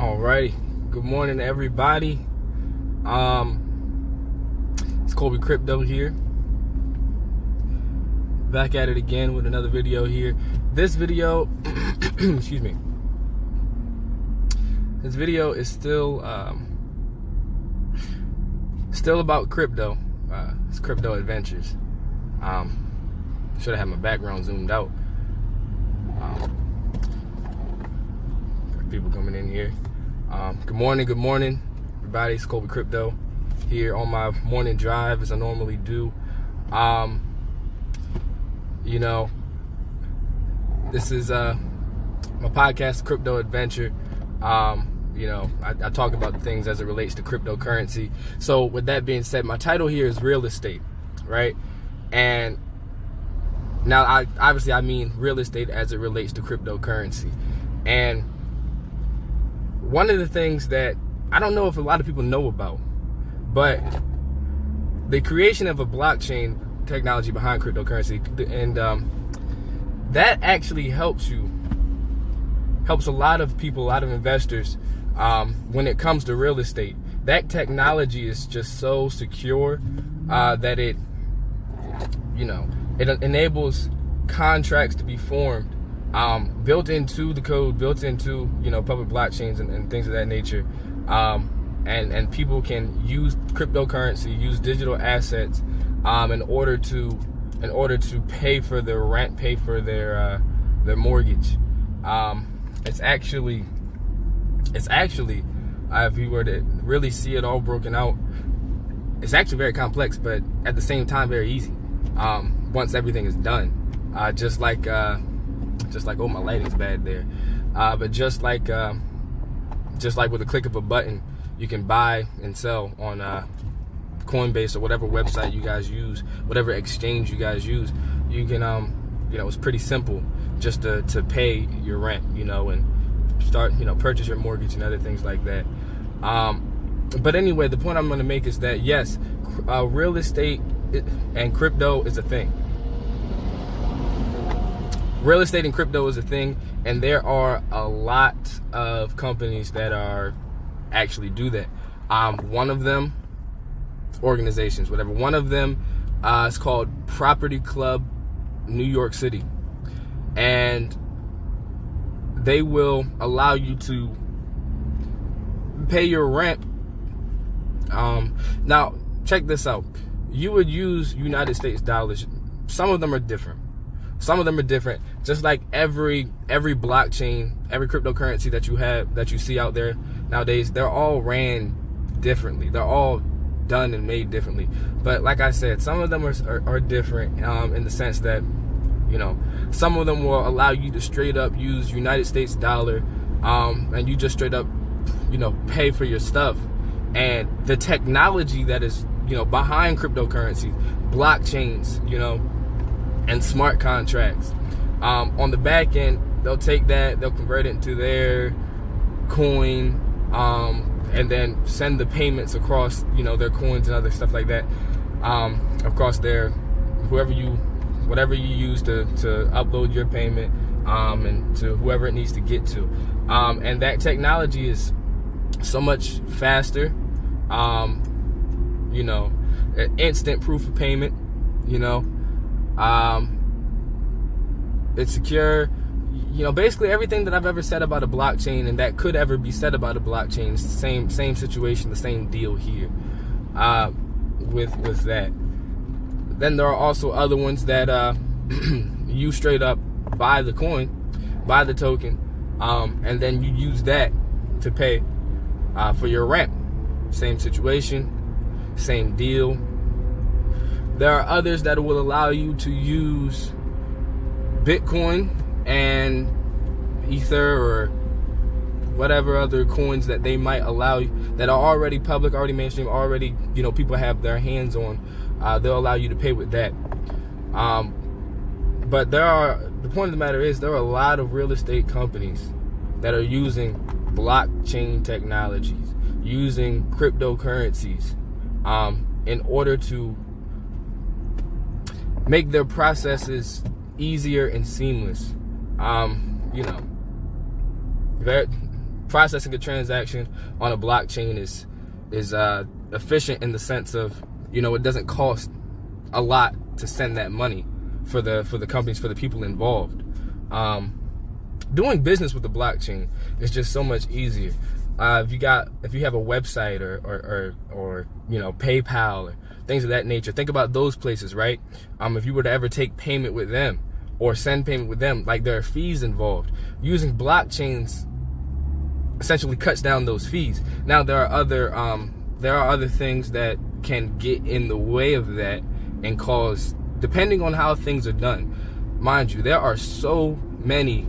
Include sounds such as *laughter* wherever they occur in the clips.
Alrighty. Good morning, everybody. Um, it's Colby Crypto here. Back at it again with another video here. This video, *clears throat* excuse me. This video is still um, still about crypto. Uh, it's crypto adventures. Um, should have had my background zoomed out. Um, people coming in here. Um, good morning, good morning, everybody. It's Colby Crypto here on my morning drive as I normally do. Um, you know, this is uh, my podcast, Crypto Adventure. Um, you know, I, I talk about things as it relates to cryptocurrency. So, with that being said, my title here is real estate, right? And now, I obviously I mean real estate as it relates to cryptocurrency, and one of the things that I don't know if a lot of people know about, but the creation of a blockchain technology behind cryptocurrency, and um, that actually helps you, helps a lot of people, a lot of investors um, when it comes to real estate. That technology is just so secure uh, that it, you know, it enables contracts to be formed um, built into the code, built into you know public blockchains and, and things of that nature, um, and and people can use cryptocurrency, use digital assets um, in order to in order to pay for their rent, pay for their uh, their mortgage. Um, it's actually it's actually uh, if you were to really see it all broken out, it's actually very complex, but at the same time very easy. Um, once everything is done, uh, just like uh, just like oh my lighting's bad there. Uh, but just like uh, just like with a click of a button you can buy and sell on uh, coinbase or whatever website you guys use whatever exchange you guys use. You can um you know it's pretty simple just to, to pay your rent you know and start you know purchase your mortgage and other things like that. Um but anyway the point i'm going to make is that yes uh, real estate and crypto is a thing real estate and crypto is a thing and there are a lot of companies that are actually do that. Um, one of them organizations whatever. One of them uh, is called property club new york city. And they will allow you to pay your rent. Um, now check this out. You would use united states dollars. Some of them are different some of them are different. Just like every every blockchain, every cryptocurrency that you have that you see out there nowadays, they're all ran differently. They're all done and made differently. But like I said, some of them are are, are different um, in the sense that you know some of them will allow you to straight up use United States dollar, um, and you just straight up you know pay for your stuff. And the technology that is you know behind cryptocurrency, blockchains, you know and smart contracts. Um, on the back end, they'll take that, they'll convert it into their coin, um, and then send the payments across, you know, their coins and other stuff like that. Um, across their whoever you, whatever you use to to upload your payment, um, and to whoever it needs to get to. Um, and that technology is so much faster. Um, you know, instant proof of payment. You know, um, it's secure. You know, basically everything that I've ever said about a blockchain and that could ever be said about a blockchain, same same situation, the same deal here. Uh, with with that. Then there are also other ones that uh, *clears throat* you straight up buy the coin, buy the token, um, and then you use that to pay uh, for your rent. Same situation, same deal there are others that will allow you to use Bitcoin and Ether or whatever other coins that they might allow you that are already public, already mainstream, already you know people have their hands on. Uh, they'll allow you to pay with that. Um, but there are the point of the matter is there are a lot of real estate companies that are using blockchain technologies, using cryptocurrencies um, in order to make their processes easier and seamless. Um, you know, processing a transaction on a blockchain is is uh, efficient in the sense of you know it doesn't cost a lot to send that money for the for the companies for the people involved. Um, doing business with the blockchain is just so much easier. Uh, if you got if you have a website or or, or, or you know PayPal or things of that nature, think about those places, right? Um, if you were to ever take payment with them or send payment with them, like there are fees involved. Using blockchains essentially cuts down those fees. Now there are other um, there are other things that can get in the way of that and cause, depending on how things are done. Mind you, there are so many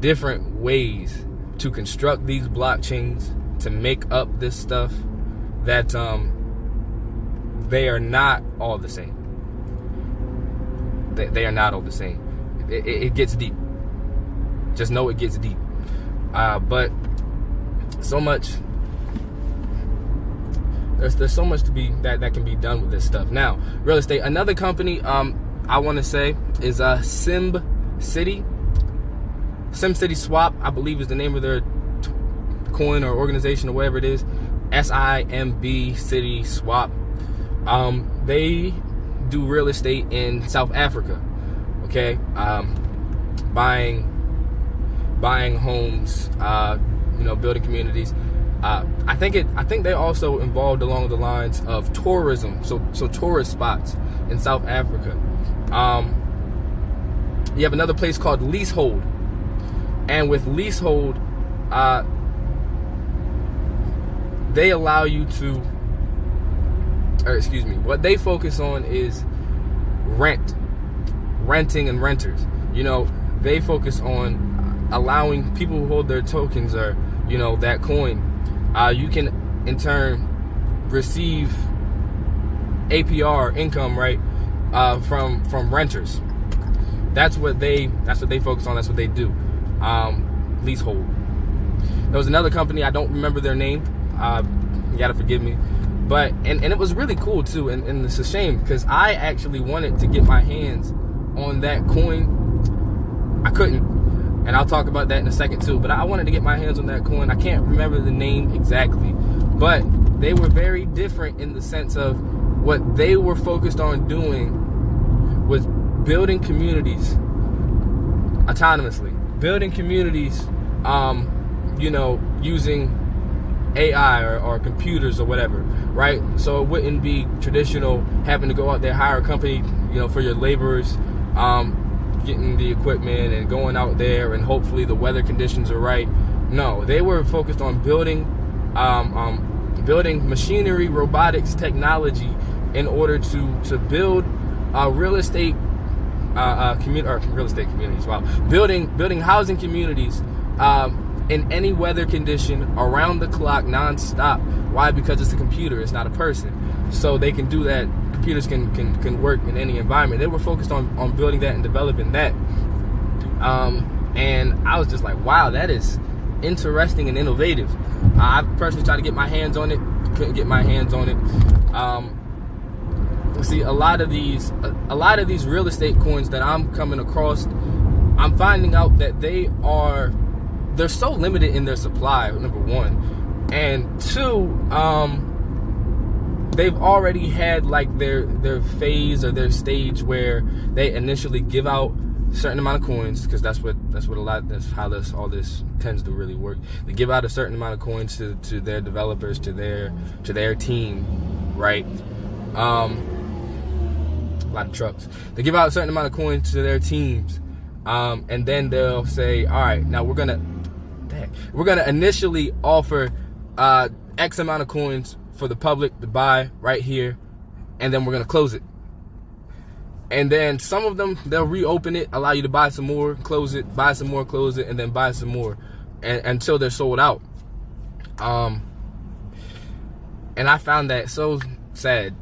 different ways to construct these blockchains to make up this stuff that um, they are not all the same. They, they are not all the same. It, it, it gets deep. Just know it gets deep. Uh, but so much there's there's so much to be that that can be done with this stuff. Now, real estate. Another company um I want to say is uh Simb City. Sim City Swap, I believe, is the name of their coin or organization or whatever it is. S I M B City Swap. Um, they do real estate in South Africa. Okay, um, buying buying homes, uh, you know, building communities. Uh, I think it. I think they're also involved along the lines of tourism. So, so tourist spots in South Africa. Um, you have another place called Leasehold, and with Leasehold, uh, they allow you to, or excuse me, what they focus on is rent, renting and renters. You know, they focus on allowing people who hold their tokens or you know that coin uh, you can in turn receive APR income right uh, from from renters. That's what they that's what they focus on. That's what they do. Um, leasehold. There was another company I don't remember their name. Uh, you gotta forgive me, but and, and it was really cool too. And, and it's a shame because I actually wanted to get my hands on that coin. I couldn't and I'll talk about that in a second too. But I wanted to get my hands on that coin. I can't remember the name exactly, but they were very different in the sense of what they were focused on doing was building communities autonomously, building communities, um, you know, using AI or, or, computers or whatever, right? So it wouldn't be traditional having to go out there hire a company, you know, for your laborers. Um, getting the equipment and going out there and hopefully the weather conditions are right. No, they were focused on building, um, um, building machinery, robotics, technology in order to to build real estate uh, uh, community or real estate communities. Wow, building building housing communities. Um, in any weather condition, around the clock, nonstop. Why? Because it's a computer, it's not a person. So they can do that computers can, can, can work in any environment. They were focused on, on building that and developing that. Um, and I was just like, wow, that is interesting and innovative. I personally tried to get my hands on it, couldn't get my hands on it. Um, see, a lot of these, a, a lot of these real estate coins that I'm coming across, I'm finding out that they are, they're so limited in their supply. Number one, and two, um, they've already had like their their phase or their stage where they initially give out certain amount of coins because that's what that's what a lot that's how this all this tends to really work. They give out a certain amount of coins to, to their developers, to their to their team, right? Um, a lot of trucks. They give out a certain amount of coins to their teams, um, and then they'll say, "All right, now we're gonna, we're gonna initially offer uh, X amount of coins for the public to buy right here, and then we're gonna close it. And then some of them they'll reopen it, allow you to buy some more, close it, buy some more, close it, and then buy some more, and, until they're sold out. Um, and I found that so sad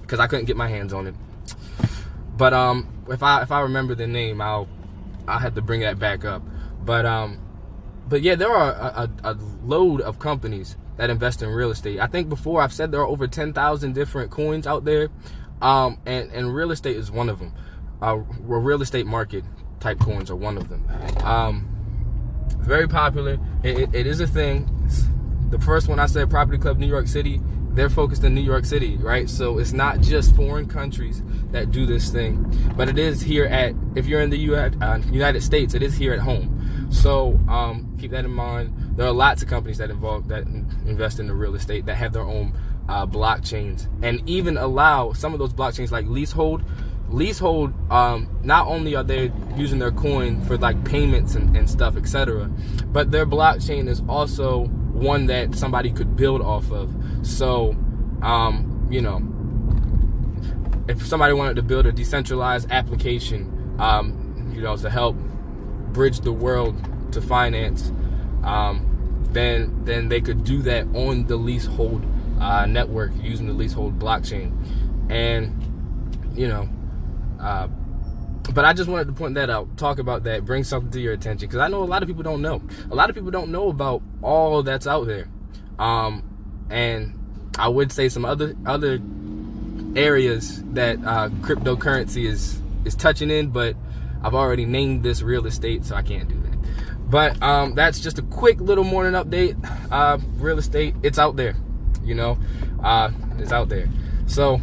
because I couldn't get my hands on it. But um, if I if I remember the name, I'll I'll have to bring that back up. But um, but yeah, there are a, a, a load of companies that invest in real estate. I think before I've said there are over 10,000 different coins out there, um, and, and real estate is one of them. Uh, real estate market type coins are one of them. Um, very popular, it, it, it is a thing. The first one I said, Property Club New York City, they're focused in New York City, right? So it's not just foreign countries that do this thing, but it is here at, if you're in the uh, United States, it is here at home. So um, keep that in mind. There are lots of companies that involve that invest in the real estate that have their own uh, blockchains and even allow some of those blockchains like leasehold leasehold um, not only are they using their coin for like payments and, and stuff etc but their blockchain is also one that somebody could build off of so um, you know if somebody wanted to build a decentralized application um, you know to help bridge the world to finance um, then then they could do that on the leasehold uh, network using the leasehold blockchain and you know uh, but I just wanted to point that out, talk about that, bring something to your attention because I know a lot of people don't know. A lot of people don't know about all that's out there, um, and I would say some other other areas that uh, cryptocurrency is is touching in, but I've already named this real estate, so I can't do that. But um, that's just a quick little morning update. Uh, real estate, it's out there, you know, uh, it's out there. So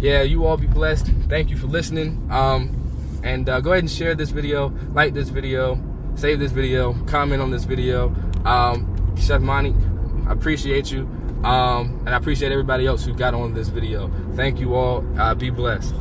yeah, you all be blessed. Thank you for listening. Um, and uh, go ahead and share this video, like this video, save this video, comment on this video. Um, Chef Monty, I appreciate you. Um, and I appreciate everybody else who got on this video. Thank you all. Uh, be blessed.